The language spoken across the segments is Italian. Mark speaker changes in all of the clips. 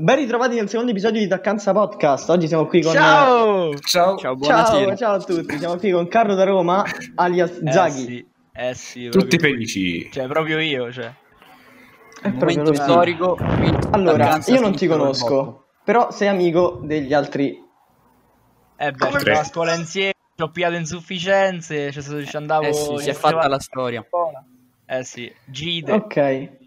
Speaker 1: Ben ritrovati nel secondo episodio di Taccanza Podcast. Oggi siamo qui con.
Speaker 2: Ciao!
Speaker 3: Ciao.
Speaker 2: Ciao, buonasera.
Speaker 1: Ciao, ciao a tutti. Siamo qui con Carlo da Roma, alias
Speaker 2: Eh
Speaker 1: Zaghi.
Speaker 2: sì, eh sì,
Speaker 3: Tutti felici.
Speaker 2: Cioè, proprio io, cioè.
Speaker 1: È proprio
Speaker 4: momento storico.
Speaker 1: Allora,
Speaker 4: Taccanza
Speaker 1: io non ti conosco, però sei amico degli altri.
Speaker 2: Eh beh,
Speaker 3: Come
Speaker 2: ci a
Speaker 3: me?
Speaker 2: scuola insieme, ci ho pigliato insufficienze, cioè, ci andavo...
Speaker 4: Eh sì, si è fatta la storia.
Speaker 2: Eh sì, Gide.
Speaker 1: Ok.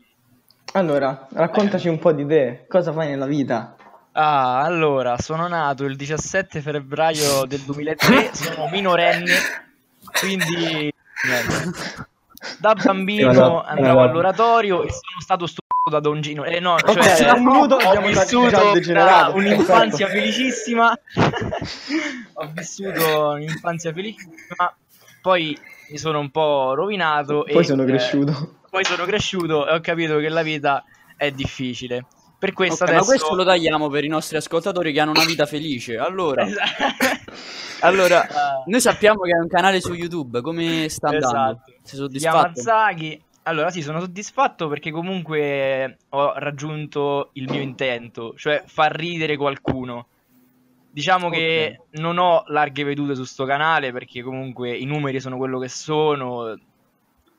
Speaker 1: Allora, raccontaci un po' di te. Cosa fai nella vita?
Speaker 2: Ah, allora, sono nato il 17 febbraio del 2003, sono minorenne, quindi... niente. Da bambino andavo all'oratorio e sono stato stupido da Don Gino. Eh no, cioè,
Speaker 1: da un minuto
Speaker 2: ho vissuto un'infanzia
Speaker 1: perfetto.
Speaker 2: felicissima. ho vissuto un'infanzia felicissima, poi mi sono un po' rovinato
Speaker 1: Poi
Speaker 2: e,
Speaker 1: sono
Speaker 2: eh,
Speaker 1: cresciuto.
Speaker 2: Poi sono cresciuto e ho capito che la vita è difficile. Per questo
Speaker 4: Ok,
Speaker 2: adesso...
Speaker 4: Ma questo lo tagliamo per i nostri ascoltatori che hanno una vita felice. Allora,
Speaker 2: Esatto.
Speaker 4: allora
Speaker 2: Ah.
Speaker 4: noi sappiamo che hai un canale su YouTube. Come sta andando?
Speaker 2: Esatto.
Speaker 4: Sei soddisfatto?
Speaker 2: Allora, sì, sono soddisfatto perché comunque ho raggiunto il mio intento, cioè far ridere qualcuno. Diciamo che non ho larghe vedute su sto canale perché comunque i numeri sono quello che sono.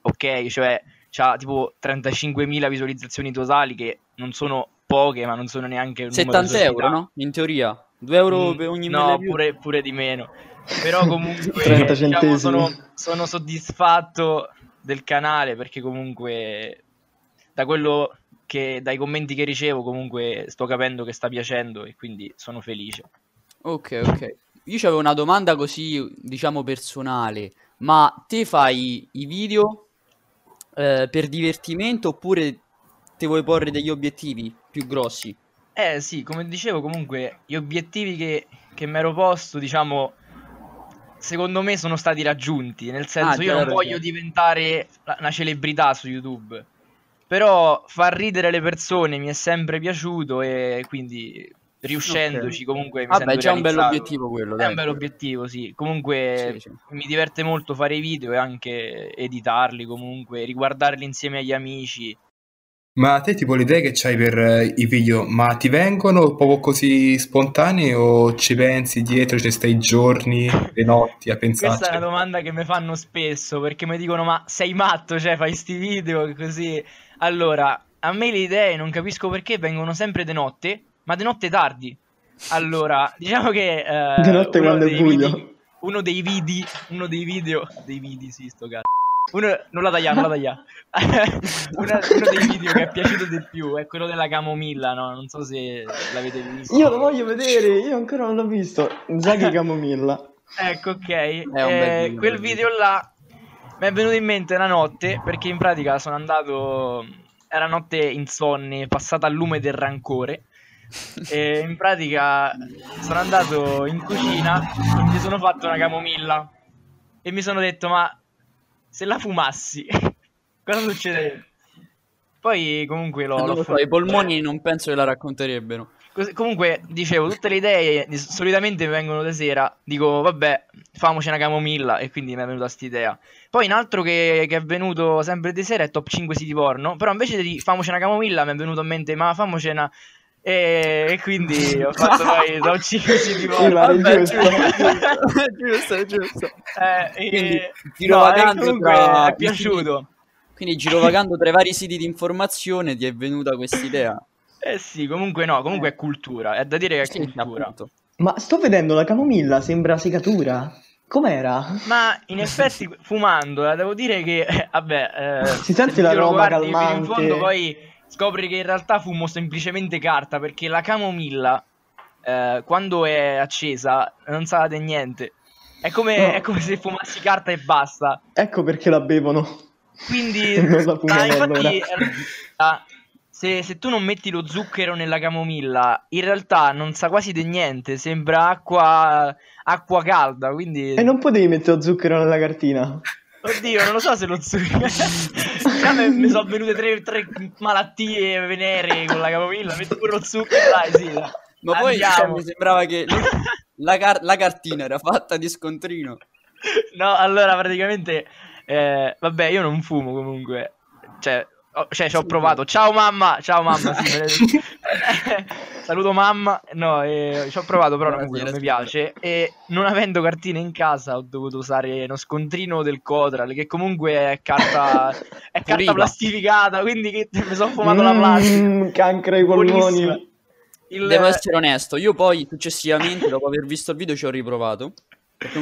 Speaker 2: Ok, cioè c'ha tipo 35.000 visualizzazioni totali che non sono poche, ma non sono neanche un numero
Speaker 4: 70 euro, no? In teoria. 2 euro
Speaker 2: Mm,
Speaker 4: per ogni
Speaker 2: no, pure, pure di meno. Però comunque
Speaker 1: 30
Speaker 2: diciamo, sono, sono soddisfatto del canale perché comunque da quello che dai commenti che ricevo comunque sto capendo che sta piacendo e quindi sono felice.
Speaker 4: Ok, ok. Io avevo una domanda così, diciamo, personale. Ma te fai i video eh, per divertimento oppure ti vuoi porre degli obiettivi più grossi?
Speaker 2: Eh sì, come dicevo comunque gli obiettivi che, che mi ero posto, diciamo, secondo me sono stati raggiunti, nel senso
Speaker 4: Ah,
Speaker 2: io non voglio diventare una celebrità su YouTube, però far ridere le persone mi è sempre piaciuto e quindi riuscendoci comunque mi
Speaker 4: Vabbè, è già un bello
Speaker 2: realizzato.
Speaker 4: obiettivo quello,
Speaker 2: È
Speaker 4: dai.
Speaker 2: un bel obiettivo, sì. Comunque
Speaker 4: Sì, sì.
Speaker 2: mi diverte molto fare i video e anche editarli comunque, riguardarli insieme agli amici.
Speaker 3: Ma te tipo le idee che c'hai per eh, i video, ma ti vengono proprio così spontanei o ci pensi dietro, ci stai giorni, le notti a
Speaker 2: Questa è una domanda che mi fanno spesso perché mi dicono: Ma sei matto? Cioè, fai sti video così. Allora, a me le idee non capisco perché vengono sempre di notte, ma di notte tardi. Allora, diciamo che. eh,
Speaker 1: Di notte
Speaker 2: uno
Speaker 1: quando è
Speaker 2: dei
Speaker 1: buio.
Speaker 2: vidi- uno dei vidi, uno dei video, dei vidi, sì, sto cazzo. Uno, non la tagliamo, non la tagliamo. Una- uno dei video che è piaciuto di più è quello della camomilla, no? Non so se l'avete visto.
Speaker 1: Io lo voglio vedere, io ancora non l'ho visto. Zaghi Camomilla.
Speaker 2: Ecco, ok.
Speaker 4: un bel
Speaker 2: Eh,
Speaker 4: video,
Speaker 2: quel video là mi è venuto in mente la notte perché in pratica sono andato. Era notte insonni, passata al lume del rancore. E in pratica sono andato in cucina e mi sono fatto una camomilla. E mi sono detto, ma se la fumassi, cosa succede? Poi comunque l'ho, l'ho
Speaker 4: lo so, i polmoni non penso che la racconterebbero.
Speaker 2: Cos- Comunque, dicevo, tutte le idee solitamente mi vengono di sera. Dico, vabbè, famoci una camomilla. E quindi mi è venuta quest'idea. Poi un altro che, che è venuto sempre di sera è top 5 siti porno. Però invece di famoci una camomilla mi è venuto in mente, ma famoci una. E, e quindi ho fatto poi 5 siti porno.
Speaker 1: Ilari,
Speaker 2: Vabbè,
Speaker 1: giusto.
Speaker 4: giusto, giusto.
Speaker 2: eh, e-
Speaker 4: Quindi,
Speaker 2: no,
Speaker 4: girovagando
Speaker 2: e comunque
Speaker 4: tra
Speaker 2: è piaciuto.
Speaker 4: Quindi girovagando tra i vari siti di informazione ti è venuta quest'idea.
Speaker 2: Eh sì, comunque no, comunque è cultura. È da dire che è
Speaker 4: Sì,
Speaker 2: cultura.
Speaker 4: appunto.
Speaker 1: Ma sto vedendo la camomilla, sembra secatura. Com'era?
Speaker 2: Ma in effetti fumandola devo dire che, eh, vabbè, eh,
Speaker 1: Si sente l'aroma
Speaker 2: guardi fino in
Speaker 1: calmante.
Speaker 2: fondo poi scopri che in realtà fumo semplicemente carta perché la camomilla eh, quando è accesa non sa di niente. È come,
Speaker 1: No.
Speaker 2: è come se fumassi carta e basta.
Speaker 1: Ecco perché la bevono.
Speaker 2: Quindi,
Speaker 1: Non la fumano
Speaker 2: ah, infatti,
Speaker 1: allora.
Speaker 2: in realtà, se, se tu non metti lo zucchero nella camomilla, in realtà non sa quasi di niente, sembra acqua, acqua calda. Quindi,
Speaker 1: E non potevi mettere lo zucchero nella cartina.
Speaker 2: Oddio, non lo so se lo zucchero. Già mi, mi sono venute tre, tre malattie venere con la camomilla. Metti pure lo zucchero, dai, sì. dai.
Speaker 4: Ma poi cioè, mi sembrava che la, car- la cartina era fatta di scontrino.
Speaker 2: No, allora praticamente, eh, vabbè, io non fumo comunque. Cioè, ho- cioè, ci ho provato. Ciao mamma, ciao mamma. Sì, me Saluto mamma. No, eh, ci ho provato, però non, non mi piace. E non avendo cartine in casa, ho dovuto usare uno scontrino del Codral, che comunque è carta, è carta plastificata. Quindi che mi sono fumato la plastica.
Speaker 1: Mm, cancro ai polmoni.
Speaker 2: Il-
Speaker 4: Devo essere onesto, io poi successivamente, dopo aver visto il video, ci ho riprovato.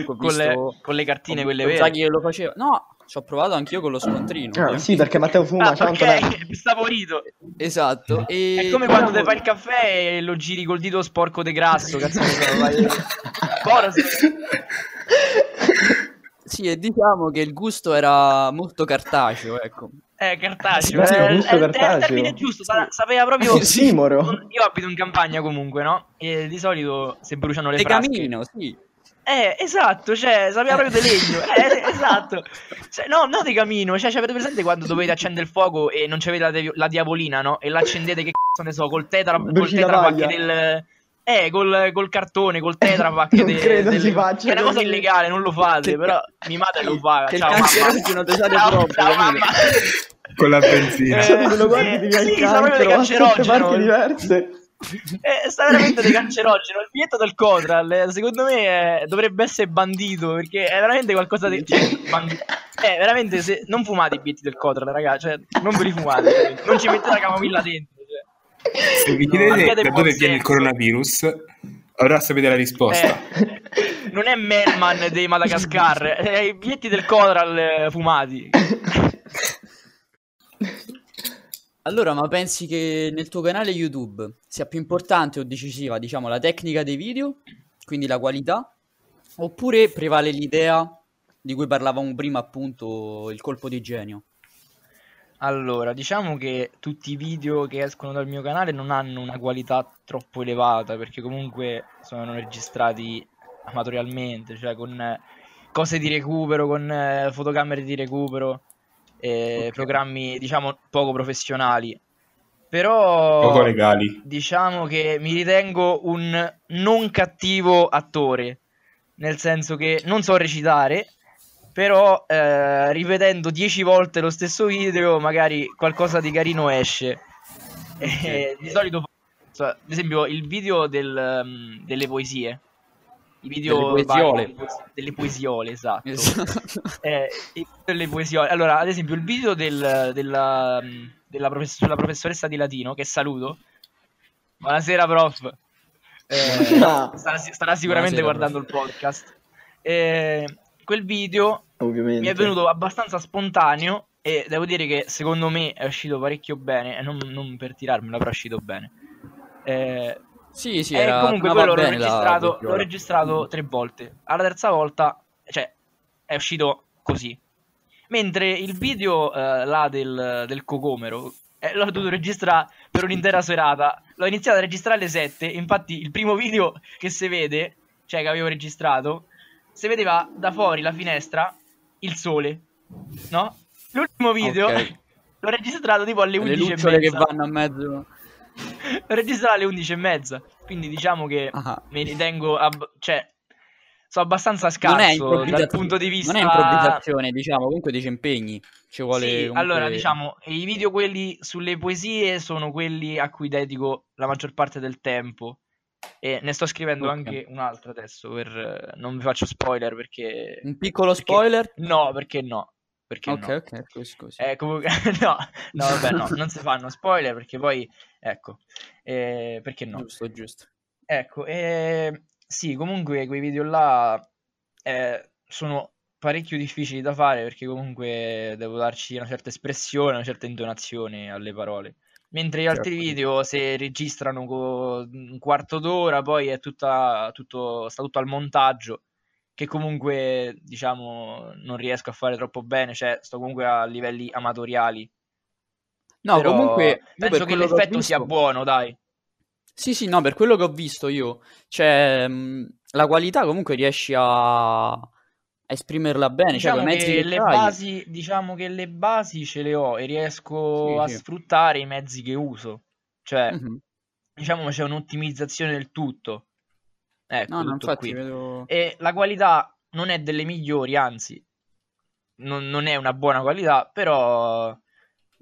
Speaker 2: Con,
Speaker 4: visto...
Speaker 2: le, con le cartine,
Speaker 4: ho
Speaker 2: quelle vere.
Speaker 4: Zaghi che lo faceva. No, ci ho provato anch'io con lo scontrino.
Speaker 1: Ah, sì, perché Matteo fuma,
Speaker 2: Ah,
Speaker 1: ciao Antonello.
Speaker 2: ok, mi stavo rito.
Speaker 4: Esatto. E...
Speaker 2: È come quando ti fai il caffè e lo giri col dito sporco de grasso, cazzo vai.
Speaker 4: Sì, e diciamo che il gusto era molto cartaceo, ecco.
Speaker 2: Eh, cartaceo.
Speaker 1: Sì,
Speaker 2: eh, è- è il
Speaker 1: cartaceo.
Speaker 2: termine giusto, sa- sapeva proprio...
Speaker 1: Ossimoro.
Speaker 2: Io abito in campagna comunque, no? E di solito se bruciano le
Speaker 4: De
Speaker 2: frasche...
Speaker 4: camino, sì.
Speaker 2: Eh, esatto, cioè, sapeva proprio di legno. Eh, esatto. Cioè, no, no di camino. Cioè, ci avete presente quando dovete accendere il fuoco e non c'avete la, de- la diavolina, no? E l'accendete, che cazzo ne so, col, tetra- tetrapack del... Eh, col, col cartone, col tetrapack
Speaker 1: Non
Speaker 2: de-
Speaker 1: credo
Speaker 2: del-
Speaker 1: si faccia
Speaker 2: È una cosa illegale, non lo fate,
Speaker 4: Che-
Speaker 2: però mi madre lo fa.
Speaker 4: che
Speaker 2: Ciao, mamma.
Speaker 4: cancerogeno ti sale
Speaker 2: Ciao,
Speaker 4: proprio,
Speaker 2: ciao, mamma.
Speaker 3: Con la benzina.
Speaker 2: Eh,
Speaker 1: Cioè, se lo guardi ti viene
Speaker 2: sì,
Speaker 1: il
Speaker 2: sa proprio di
Speaker 1: cancro diverse.
Speaker 2: Eh, sta veramente di cancerogeno. Il biglietto del Codral, eh, secondo me, è- dovrebbe essere bandito perché è veramente qualcosa di. Cioè, eh, veramente, se... non fumate i biglietti del Codral, raga. Cioè, non ve li fumate. Non ci mettete la camomilla dentro. Cioè.
Speaker 3: Se vi
Speaker 2: No,
Speaker 3: chiedete
Speaker 2: abbiate
Speaker 3: da dove viene il coronavirus, allora sapete la risposta.
Speaker 2: Eh, non è Melman dei Madagascar, è i biglietti del Codral eh, fumati.
Speaker 4: Allora, ma pensi che nel tuo canale YouTube sia più importante o decisiva, diciamo, la tecnica dei video, quindi la qualità, oppure prevale l'idea di cui parlavamo prima, appunto, il colpo di genio?
Speaker 2: Allora, diciamo che tutti i video che escono dal mio canale non hanno una qualità troppo elevata perché comunque sono registrati amatorialmente, cioè con cose di recupero, con eh, fotocamere di recupero, e
Speaker 4: Ok.
Speaker 2: programmi diciamo poco professionali. Però
Speaker 3: Poco legali.
Speaker 2: diciamo che mi ritengo un non cattivo attore, nel senso che non so recitare, però eh, ripetendo 10 volte lo stesso video magari qualcosa di carino esce. E di solito, so, ad esempio, il video del, um, delle poesie. I video
Speaker 4: Delle poesiole.
Speaker 2: vari- delle poesiole, esatto.
Speaker 4: Esatto.
Speaker 2: Eh, delle poesiole. Allora, ad esempio, il video del- della, della profess- sulla professoressa di latino, che saluto. Buonasera, prof. Eh,
Speaker 1: Ah.
Speaker 2: starà, starà sicuramente
Speaker 4: Buonasera,
Speaker 2: guardando il podcast. Eh, quel video
Speaker 1: Ovviamente.
Speaker 2: mi è venuto abbastanza spontaneo e devo dire che secondo me è uscito parecchio bene, non, non per tirarmela, però è uscito bene. Eh,
Speaker 4: Sì, sì,
Speaker 2: e
Speaker 4: era,
Speaker 2: comunque
Speaker 4: tornava
Speaker 2: quello l'ho registrato, l'ho registrato tre volte. Alla terza volta, cioè, è uscito così. Mentre il video eh, là del, del cocomero eh, l'ho dovuto registrare per un'intera serata. L'ho iniziato a registrare alle 7. Infatti, il primo video che si vede, cioè che avevo registrato, si vedeva da fuori la finestra il sole, no? L'ultimo video
Speaker 4: Ok.
Speaker 2: l'ho registrato tipo alle
Speaker 4: Le
Speaker 2: 11 e
Speaker 4: lucciole che vanno a mezzo.
Speaker 2: L'ho registrato alle 11 e mezza. Quindi diciamo che
Speaker 4: Ah.
Speaker 2: mi ritengo, ab- cioè, sono abbastanza scarso dal punto di vista.
Speaker 4: non è improvvisazione, diciamo, comunque ti ci impegni. Ci vuole
Speaker 2: Sì,
Speaker 4: comunque-
Speaker 2: allora diciamo, i video quelli sulle poesie sono quelli a cui dedico la maggior parte del tempo. E ne sto scrivendo
Speaker 4: Ok.
Speaker 2: anche un altro adesso, per, non vi faccio spoiler perché...
Speaker 4: un piccolo
Speaker 2: perché-
Speaker 4: spoiler.
Speaker 2: No, perché no. Perché
Speaker 4: Ok,
Speaker 2: no.
Speaker 4: ok, scusi.
Speaker 2: Eh, comunque, no, no, vabbè, no, non si fanno spoiler perché poi, ecco, eh, perché no?
Speaker 4: Giusto, giusto.
Speaker 2: Ecco, eh, sì, comunque quei video là eh, sono parecchio difficili da fare perché comunque devo darci una certa espressione, una certa intonazione alle parole. Mentre gli altri
Speaker 3: Certo.
Speaker 2: video, se registrano con un quarto d'ora, poi è tutta, tutto, sta tutto al montaggio, che comunque, diciamo, non riesco a fare troppo bene, cioè sto comunque a livelli amatoriali.
Speaker 4: No,
Speaker 2: Però
Speaker 4: comunque,
Speaker 2: penso che l'effetto sia
Speaker 4: visto-
Speaker 2: buono, dai.
Speaker 4: Sì, sì, no, per quello che ho visto io, cioè, mh, la qualità comunque riesci a, a esprimerla bene, cioè,
Speaker 2: Diciamo
Speaker 4: mezzi
Speaker 2: che
Speaker 4: che
Speaker 2: le basi, diciamo che le basi ce le ho e riesco
Speaker 4: Sì,
Speaker 2: a
Speaker 4: sì.
Speaker 2: sfruttare i mezzi che uso. Cioè,
Speaker 4: Mhm.
Speaker 2: diciamo c'è un'ottimizzazione del tutto. Ecco,
Speaker 4: No,
Speaker 2: tutto qui.
Speaker 4: vedo...
Speaker 2: E la qualità non è delle migliori, anzi, non, non è una buona qualità, però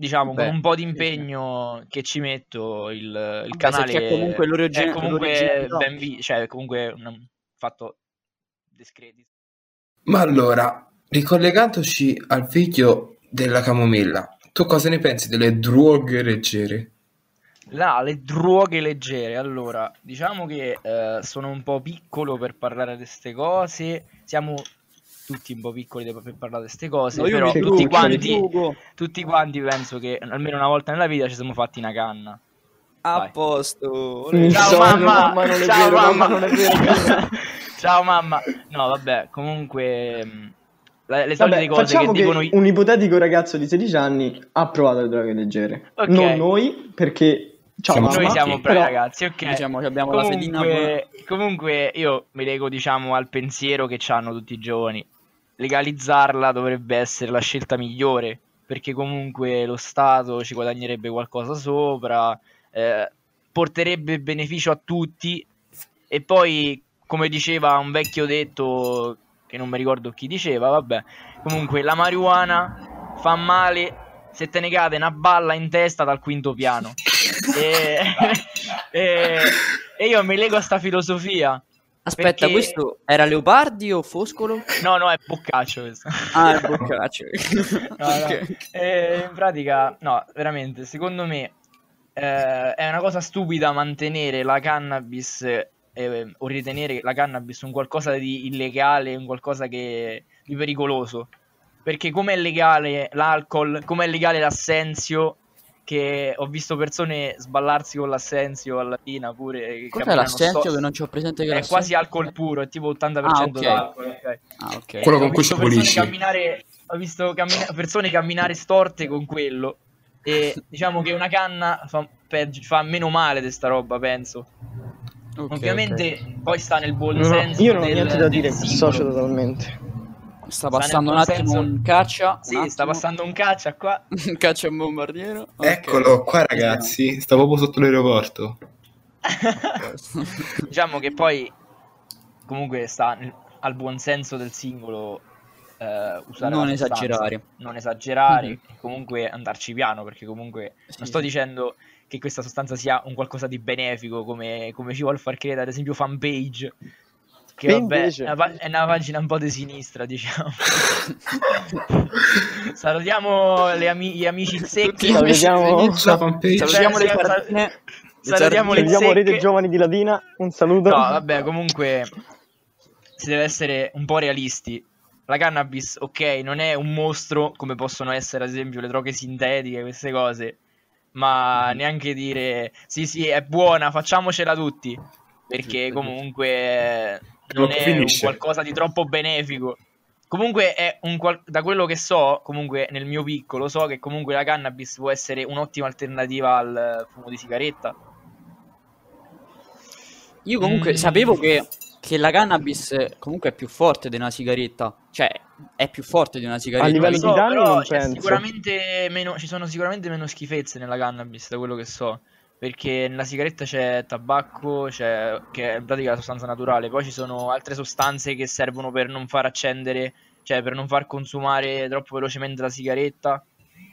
Speaker 2: diciamo,
Speaker 4: Beh,
Speaker 2: con un po' di impegno che ci metto, il, il canale
Speaker 4: c'è comunque l'origi-
Speaker 2: è comunque ben vi- cioè comunque un fatto discreto.
Speaker 3: Ma allora, ricollegandoci al video della camomilla, tu cosa ne pensi delle droghe leggere?
Speaker 2: Là, le droghe leggere. Allora, diciamo che eh, sono un po' piccolo per parlare di queste cose. Siamo tutti un po' piccoli per parlare di queste cose.
Speaker 4: No,
Speaker 2: però tutti
Speaker 4: mi
Speaker 2: quanti, tutti quanti penso che almeno una volta nella vita ci siamo fatti una canna.
Speaker 4: A
Speaker 2: Vai.
Speaker 4: posto.
Speaker 2: Ciao mamma,
Speaker 1: mamma, non è
Speaker 2: ciao
Speaker 1: vero,
Speaker 2: mamma,
Speaker 1: mamma, non è vero.
Speaker 2: ciao mamma. No, vabbè, comunque mh, le, le solite
Speaker 1: Vabbè,
Speaker 2: cose
Speaker 1: facciamo
Speaker 2: che
Speaker 1: che,
Speaker 2: dicono
Speaker 1: un ipotetico ragazzo di 16 anni ha provato le droghe leggere.
Speaker 2: Ok.
Speaker 1: Non noi, perché... Ciao
Speaker 3: Siamo
Speaker 1: mamma,
Speaker 2: noi siamo bravi
Speaker 1: però-
Speaker 2: ragazzi, ok.
Speaker 4: Diciamo che abbiamo la fedina
Speaker 2: Comunque, comunque io mi lego diciamo al pensiero che hanno tutti i giovani. Legalizzarla dovrebbe essere la scelta migliore, perché comunque lo Stato ci guadagnerebbe qualcosa sopra, eh, porterebbe beneficio a tutti e poi, come diceva un vecchio detto, che non mi ricordo chi diceva, vabbè, comunque la marijuana fa male se te ne cade una balla in testa dal quinto piano. e, e- e io mi lego a sta filosofia.
Speaker 4: Aspetta,
Speaker 2: Perché-
Speaker 4: questo era Leopardi o Foscolo?
Speaker 2: No, no, è Boccaccio questo.
Speaker 4: Ah, il Boccaccio.
Speaker 2: No, no.
Speaker 4: Ok.
Speaker 2: Eh, in pratica, no, veramente, secondo me eh, è una cosa stupida mantenere la cannabis eh, o ritenere la cannabis un qualcosa di illegale, un qualcosa che, di pericoloso. Perché come è legale l'alcol, come è legale l'assenzio, che ho visto persone sballarsi con l'assenzio alla tina pure.
Speaker 4: Cos'è l'assenzio
Speaker 2: sto-
Speaker 4: che non ci ho presente che
Speaker 2: È quasi alcol puro, è tipo 80%
Speaker 4: Ah, ok.
Speaker 2: d'alcol. ok.
Speaker 4: Ah, ok.
Speaker 3: Quello
Speaker 2: Ho
Speaker 3: con cui
Speaker 2: persone
Speaker 3: pulisci.
Speaker 2: camminare, ho visto cammina- persone camminare storte con quello. E diciamo che una canna fa, peggio- fa meno male di sta roba, penso.
Speaker 4: Ok,
Speaker 2: Ovviamente poi sta nel buon
Speaker 1: No, no,
Speaker 2: senso.
Speaker 1: io non ho niente da dire, socio totalmente.
Speaker 4: Sta passando un
Speaker 2: nel buon
Speaker 4: attimo
Speaker 2: senso-
Speaker 4: un caccia.
Speaker 2: Sì,
Speaker 4: un
Speaker 2: sta passando un caccia qua.
Speaker 4: un caccia un bombardiero.
Speaker 3: Eccolo qua ragazzi, sta proprio sotto l'aeroporto.
Speaker 2: diciamo che poi comunque sta al buon senso del singolo eh, usare
Speaker 4: Non esagerare.
Speaker 2: non esagerare
Speaker 4: Mhm.
Speaker 2: e comunque andarci piano perché comunque
Speaker 4: Sì,
Speaker 2: non sto dicendo che questa sostanza sia un qualcosa di benefico come, come ci vuol far credere ad esempio fanpage che
Speaker 1: E
Speaker 2: vabbè
Speaker 1: invece?
Speaker 2: è una, pagina un po' di sinistra diciamo salutiamo le ami- gli amici secchi
Speaker 1: Salutiamo.
Speaker 4: Salutiamo le
Speaker 2: Sal-
Speaker 4: sardine.
Speaker 2: salutiamo le
Speaker 1: salutiamo Rete
Speaker 2: secche.
Speaker 1: Giovani di Latina, un saluto.
Speaker 2: No, vabbè, comunque si deve essere un po' realisti. La cannabis, ok, non è un mostro come possono essere ad esempio le droghe sintetiche, queste cose, ma neanche dire sì, sì, è buona, facciamocela tutti, perché comunque non è un
Speaker 3: finisce.
Speaker 2: qualcosa di troppo benefico. Comunque è un qual- da quello che so, comunque nel mio piccolo so che comunque la cannabis può essere un'ottima alternativa al fumo di sigaretta.
Speaker 4: Io comunque
Speaker 2: Mm.
Speaker 4: sapevo che, che la cannabis comunque è più forte di una sigaretta. Cioè, è più forte di una sigaretta.
Speaker 1: A livello
Speaker 2: Lo
Speaker 1: di danni
Speaker 2: però
Speaker 1: non
Speaker 2: c'è
Speaker 1: penso.
Speaker 2: sicuramente meno, ci sono sicuramente meno schifezze nella cannabis, da quello che so. Perché nella sigaretta c'è tabacco, c'è, che è in pratica la sostanza naturale. Poi ci sono altre sostanze che servono per non far accendere, cioè per non far consumare troppo velocemente la sigaretta.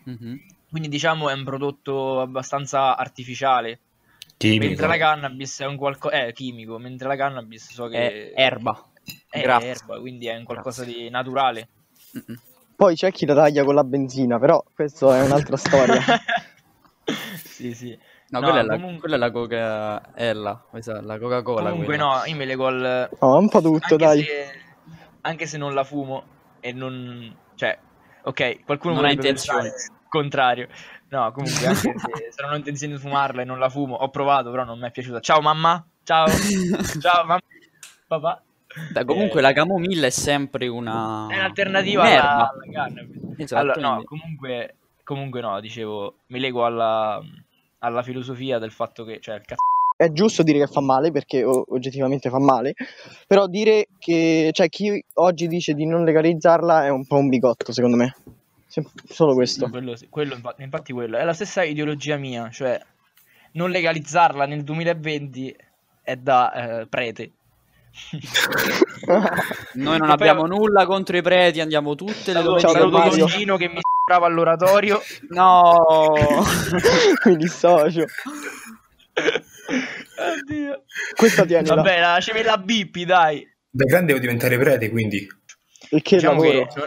Speaker 4: Mhm.
Speaker 2: Quindi diciamo è un prodotto abbastanza artificiale.
Speaker 3: Chimico.
Speaker 2: Mentre la cannabis è un qualcosa... è chimico, mentre la cannabis so che
Speaker 4: È erba.
Speaker 2: è
Speaker 4: Grazie.
Speaker 2: erba, quindi è un qualcosa di naturale.
Speaker 4: Mm-mm.
Speaker 1: Poi c'è chi la taglia con la benzina, però questo è un'altra storia.
Speaker 2: sì, sì.
Speaker 4: No,
Speaker 2: No,
Speaker 4: quella, è la,
Speaker 2: comunque-
Speaker 4: quella è la coca ella, questa, la Coca-Cola.
Speaker 2: Comunque
Speaker 4: quella.
Speaker 2: no, io me lego al...
Speaker 1: No, un po' tutto,
Speaker 2: anche
Speaker 1: dai.
Speaker 2: Se, anche se non la fumo e non... Cioè, ok, qualcuno
Speaker 4: Non ha intenzione.
Speaker 2: contrario. No, comunque, anche se, se non ho intenzione di fumarla e non la fumo, ho provato, però non mi è piaciuta. Ciao mamma, ciao, ciao mamma, papà.
Speaker 4: Dai, comunque
Speaker 2: Eh,
Speaker 4: la camomilla è sempre una...
Speaker 2: È un'alternativa alla, alla cannabis.
Speaker 4: Esatto,
Speaker 2: Allora, no, comunque, comunque no, dicevo, mi lego alla, alla filosofia del fatto che, cioè, il cazzo
Speaker 1: È giusto dire che fa male perché o- oggettivamente fa male, però dire che cioè, chi oggi dice di non legalizzarla è un po' un bigotto, secondo me. Sem- Solo questo.
Speaker 2: Quello, sì, quello infatti, infatti quello è la stessa ideologia mia, cioè non legalizzarla nel 2020 è da eh, prete.
Speaker 4: Noi non
Speaker 2: poi-
Speaker 4: abbiamo nulla contro i preti, andiamo tutte le
Speaker 2: Saluto,
Speaker 1: Ciao,
Speaker 4: domeniche.
Speaker 2: saluto
Speaker 1: Mario.
Speaker 2: Tongino che mi sparava all'oratorio.
Speaker 4: No!
Speaker 1: Mi dissocio.
Speaker 2: Oddio.
Speaker 1: Questa tienila.
Speaker 2: Vabbè, lasciami la bippi, dai.
Speaker 3: Da grande devo diventare prete, quindi.
Speaker 1: E che
Speaker 2: Diciamo
Speaker 1: lavoro.
Speaker 2: che,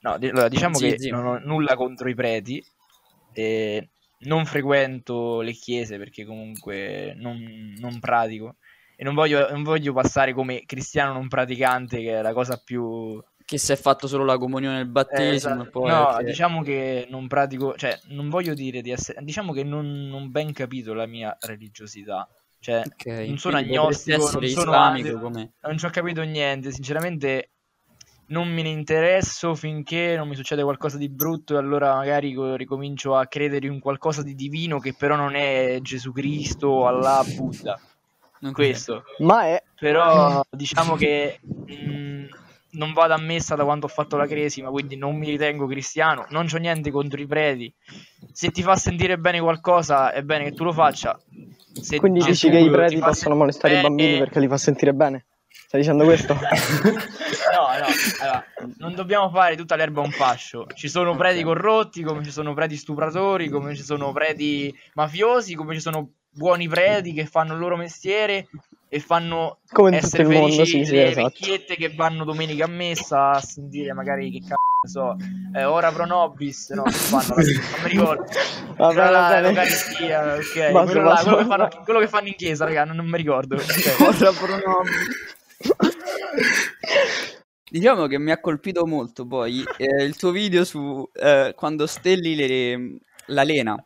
Speaker 2: no, di- allora, diciamo
Speaker 4: Sì,
Speaker 2: che
Speaker 4: sì.
Speaker 2: non ho nulla contro i preti. e non frequento le chiese perché comunque non, non pratico. E non voglio, non voglio passare come cristiano non praticante, che è la cosa più.
Speaker 4: Che si è fatto solo la comunione e il
Speaker 2: Eh,
Speaker 4: battesimo.
Speaker 2: esatto.
Speaker 4: e poi
Speaker 2: no,
Speaker 4: che-
Speaker 2: diciamo che non pratico, cioè, non voglio dire di essere. Diciamo che non, non ben capito la mia religiosità. Cioè,
Speaker 4: Ok,
Speaker 2: non sono agnostico, non sono
Speaker 4: islamico come...
Speaker 2: non ci ho capito niente, sinceramente non me ne interesso finché non mi succede qualcosa di brutto e allora magari co- ricomincio a credere in qualcosa di divino che però non è Gesù Cristo, Allah, Buddha,
Speaker 4: Ok.
Speaker 2: questo.
Speaker 1: Ma è...
Speaker 2: Però diciamo che mh, non vado a messa da quando ho fatto la cresima, quindi non mi ritengo cristiano, non c'ho niente contro i preti. Se ti fa sentire bene qualcosa, è bene che tu lo faccia. Se
Speaker 1: Quindi dici che i
Speaker 2: ti
Speaker 1: preti possono
Speaker 2: sentire
Speaker 1: molestare i
Speaker 2: bene-
Speaker 1: bambini perché li fa sentire bene? Stai dicendo questo?
Speaker 2: No, no, allora, non dobbiamo fare tutta l'erba un fascio. Ci sono preti corrotti, come ci sono preti stupratori, come ci sono preti mafiosi, come ci sono buoni preti che fanno il loro mestiere e fanno
Speaker 1: Come
Speaker 2: essere
Speaker 1: il mondo,
Speaker 2: felici
Speaker 1: sì, sì,
Speaker 2: le
Speaker 1: esatto.
Speaker 2: vecchiette che vanno domenica a messa a sentire magari che cazzo so, eh, ora pro nobis, no, che fanno? non mi ricordo.
Speaker 1: Va
Speaker 2: Quella
Speaker 1: bene,
Speaker 2: là, l'Eucaristia, ok,
Speaker 1: Basta,
Speaker 2: quello, là,
Speaker 1: basta.
Speaker 2: quello che fanno, quello che fanno in chiesa, raga, non, non mi ricordo. ok.
Speaker 4: Ora pronomi. Diciamo che mi ha colpito molto poi eh, il tuo video su eh, quando stelli le- la lena.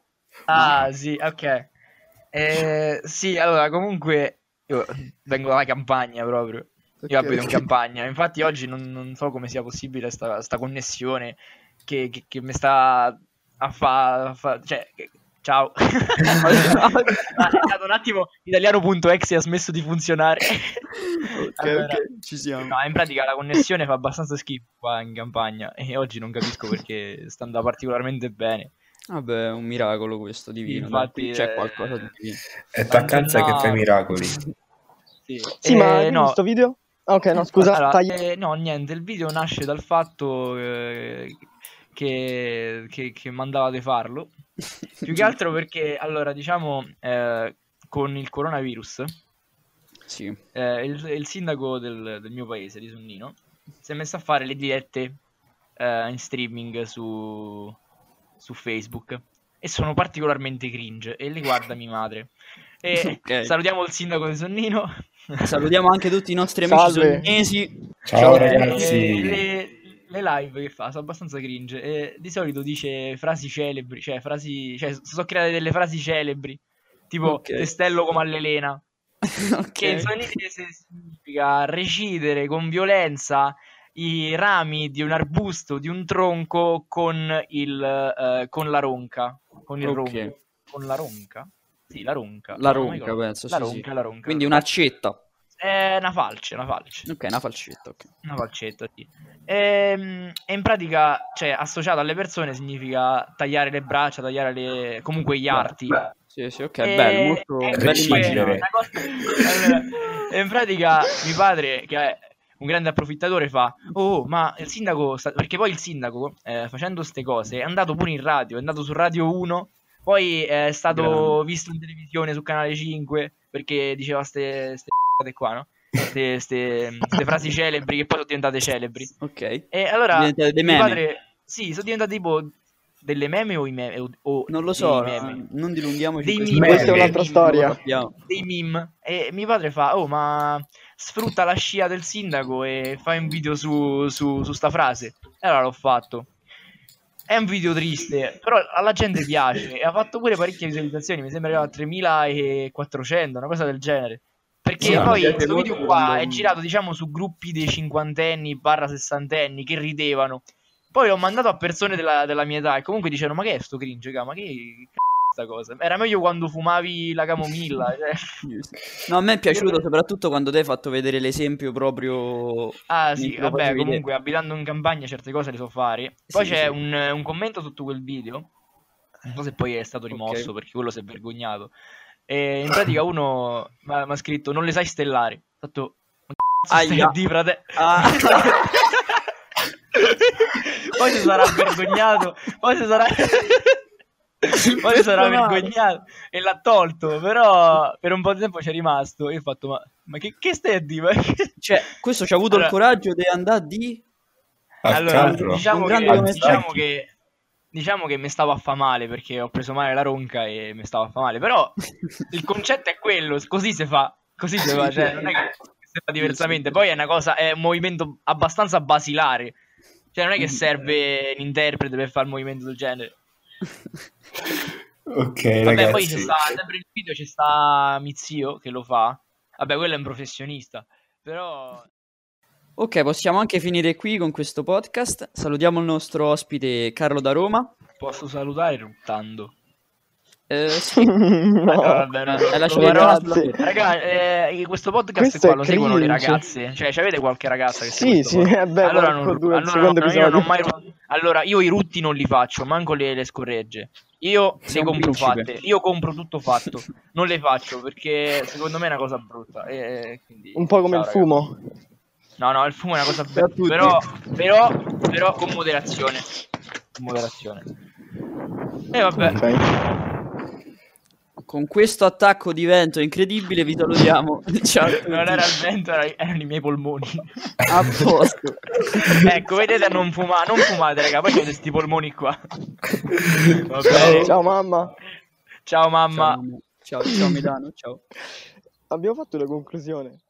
Speaker 2: Ah, sì, ok. Eh, sì, allora, comunque, io vengo dalla campagna proprio. Io abito in campagna. Infatti, oggi non, non so come sia possibile sta, sta connessione che, che, che mi sta a fare. cioè, che- ciao. Ah, è stato un attimo italiano.exe ha smesso di funzionare.
Speaker 4: Ok,
Speaker 2: Allora,
Speaker 4: ok, ci siamo.
Speaker 2: No, in pratica la connessione fa abbastanza schifo qua in campagna e oggi non capisco perché sta andando particolarmente bene.
Speaker 4: Vabbè, è un miracolo questo divino.
Speaker 2: Infatti,
Speaker 4: c'è
Speaker 2: eh,
Speaker 4: qualcosa di divino.
Speaker 3: È Taccanza che fa i miracoli.
Speaker 2: Sì,
Speaker 1: Sì,
Speaker 2: Eh,
Speaker 1: ma hai
Speaker 2: no.
Speaker 1: visto video? Ok, no, scusa,
Speaker 2: Allora,
Speaker 1: tagli-
Speaker 2: eh, no, niente, il video nasce dal fatto eh, che, che, che mandavate farlo. Più che altro perché, allora, diciamo, eh, con il coronavirus,
Speaker 4: Sì.
Speaker 2: eh, il, il sindaco del, del mio paese, di Sonnino, si è messo a fare le dirette eh, in streaming su, su Facebook e sono particolarmente cringe e le guarda mia madre. E
Speaker 4: Ok.
Speaker 2: salutiamo il sindaco di Sonnino.
Speaker 4: Salutiamo anche tutti i nostri amici
Speaker 1: Salve.
Speaker 4: sonnesi.
Speaker 3: Ciao
Speaker 1: Ciao.
Speaker 3: ragazzi.
Speaker 2: Le, le live che fa sono abbastanza cringe. E di solito dice frasi celebri, cioè frasi, cioè sono create delle frasi celebri, tipo
Speaker 4: Ok.
Speaker 2: testello come all'Elena,
Speaker 4: Ok.
Speaker 2: che in svedese significa recidere con violenza i rami di un arbusto, di un tronco con il eh, con la ronca, con il
Speaker 4: Ok.
Speaker 2: ronco, con la ronca? Sì, la ronca.
Speaker 4: La ronca,
Speaker 2: ricordo.
Speaker 4: penso,
Speaker 2: La
Speaker 4: sì, sì.
Speaker 2: ronca, la ronca.
Speaker 4: Quindi un'accetta.
Speaker 2: È una falce, una falce.
Speaker 4: Ok, una falcetta. ok.
Speaker 2: Una falcetta, sì. Ehm, E, in pratica, cioè, associato alle persone significa tagliare le braccia, tagliare le... comunque gli arti.
Speaker 4: Sì, sì, ok,
Speaker 2: E-
Speaker 4: bello, molto
Speaker 2: e
Speaker 4: bello
Speaker 2: una cosa- allora, e in pratica mio padre, che è un grande approfittatore, fa Oh, ma il sindaco... sta-" Perché poi il sindaco, eh, facendo ste cose, è andato pure in radio, è andato su Radio 1, poi è stato
Speaker 3: Grande.
Speaker 2: visto in televisione su Canale 5, perché diceva ste, ste qua, no? Ste, ste- ste frasi celebri che poi sono diventate celebri.
Speaker 4: Ok.
Speaker 2: E allora
Speaker 4: dei meme.
Speaker 2: padre, sì, sono diventate tipo delle meme o i meme o, o
Speaker 4: Non lo so,
Speaker 2: meme.
Speaker 4: non dilunghiamoci
Speaker 2: Dei meme.
Speaker 4: questo
Speaker 1: Questa è un'altra
Speaker 2: Meme.
Speaker 1: storia.
Speaker 2: Dei meme e mio padre fa oh ma sfrutta la scia del sindaco e fai un video su, su, su sta frase e allora l'ho fatto è un video triste però alla gente piace e ha fatto pure parecchie visualizzazioni mi sembra a 3400 una cosa del genere perché
Speaker 4: Sì,
Speaker 2: poi questo video qua è girato diciamo su gruppi dei cinquantenni barra sessantenni che ridevano poi l'ho mandato a persone della, della mia età e comunque dicevano ma che è sto cringe ca? ma che sta cosa era meglio quando fumavi la camomilla cioè.
Speaker 4: No, a me è piaciuto soprattutto quando te hai fatto vedere l'esempio proprio...
Speaker 2: Ah sì, vabbè, comunque abitando in campagna certe cose le so fare. Poi
Speaker 4: Sì,
Speaker 2: c'è
Speaker 4: sì.
Speaker 2: Un, un commento sotto quel video, non so se poi è stato rimosso
Speaker 4: Ok.
Speaker 2: perché quello si è vergognato. E in pratica uno mi ha scritto non le sai stellare. Ho fatto, ma che a di frate.
Speaker 4: Ah.
Speaker 2: poi si sarà vergognato, poi si sarà... poi si sarà vergognato e l'ha tolto, però per un po' di tempo c'è rimasto. Io ho fatto, ma, ma che, che stai a dire?
Speaker 4: Cioè, questo ci ha avuto
Speaker 2: Allora-
Speaker 4: il coraggio di andare di...
Speaker 3: Al
Speaker 2: allora, diciamo che, diciamo che diciamo che mi stavo a fa male perché ho preso male la ronca e mi stavo a fa male. Però il concetto è quello, così si fa, così si fa, cioè non è che si fa diversamente. Poi è una cosa, è un movimento abbastanza basilare. Cioè non è che serve un interprete per fare il movimento del genere.
Speaker 3: Ok,
Speaker 2: Vabbè, poi c'è
Speaker 3: ragazzi.
Speaker 2: sta, sempre nel video c'è sta Mizio che lo fa. Vabbè, quello è un professionista. Però
Speaker 4: Ok, possiamo anche finire qui con questo podcast. Salutiamo il nostro ospite Carlo da Roma.
Speaker 2: posso salutare ruttando.
Speaker 4: Eh, sì,
Speaker 1: no.
Speaker 2: vabbè, no,
Speaker 4: il
Speaker 1: ragazzi.
Speaker 2: Raga, eh, questo podcast
Speaker 1: Questo
Speaker 2: qua
Speaker 1: è
Speaker 2: lo seguono le
Speaker 1: cringe.
Speaker 2: ragazze. Cioè, avete qualche ragazza che
Speaker 1: Sì, sì,
Speaker 2: podcast?
Speaker 1: eh beh,
Speaker 2: allora, non,
Speaker 1: due,
Speaker 2: allora no, io non mai allora io i rutti non li faccio, manco le, le scorregge. Io le compro
Speaker 4: principe.
Speaker 2: fatte. Io compro tutto fatto. Non le faccio perché secondo me è una cosa brutta. E, quindi,
Speaker 1: Un po' come
Speaker 2: ciao,
Speaker 1: il
Speaker 2: raga.
Speaker 1: fumo.
Speaker 2: No, no, il fumo è una cosa bella. Però, però, però con moderazione. Con moderazione. E vabbè.
Speaker 1: Ok.
Speaker 4: Con questo attacco di vento incredibile vi salutiamo. Ciao.
Speaker 2: Non era il vento, era- erano i miei polmoni.
Speaker 4: A posto.
Speaker 2: ecco, vedete, non fumate, non fumate, raga. Poi avete sti polmoni qua. Bene.
Speaker 1: Ciao mamma.
Speaker 2: Ciao, mamma.
Speaker 4: Ciao, ciao, ciao Milano, ciao.
Speaker 1: Abbiamo fatto la conclusione.